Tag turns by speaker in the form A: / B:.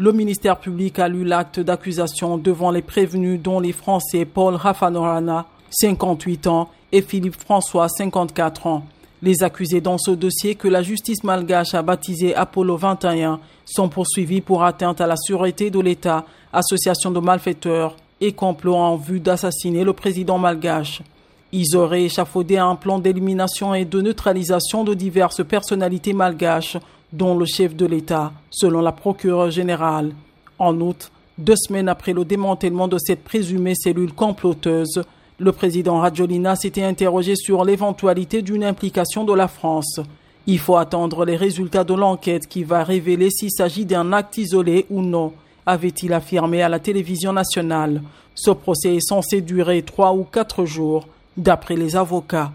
A: le ministère public a lu l'acte d'accusation devant les prévenus dont les Français Paul Rafanorana, 58 ans, et Philippe François, 54 ans. Les accusés dans ce dossier que la justice malgache a baptisé Apollo 21 sont poursuivis pour atteinte à la sûreté de l'État, association de malfaiteurs et complot en vue d'assassiner le président malgache. Ils auraient échafaudé un plan d'élimination et de neutralisation de diverses personnalités malgaches, dont le chef de l'État, selon la procureure générale. En outre, deux semaines après le démantèlement de cette présumée cellule comploteuse, le président Rajolina s'était interrogé sur l'éventualité d'une implication de la France. Il faut attendre les résultats de l'enquête qui va révéler s'il s'agit d'un acte isolé ou non, avait-il affirmé à la télévision nationale. Ce procès est censé durer trois ou quatre jours, d'après les avocats.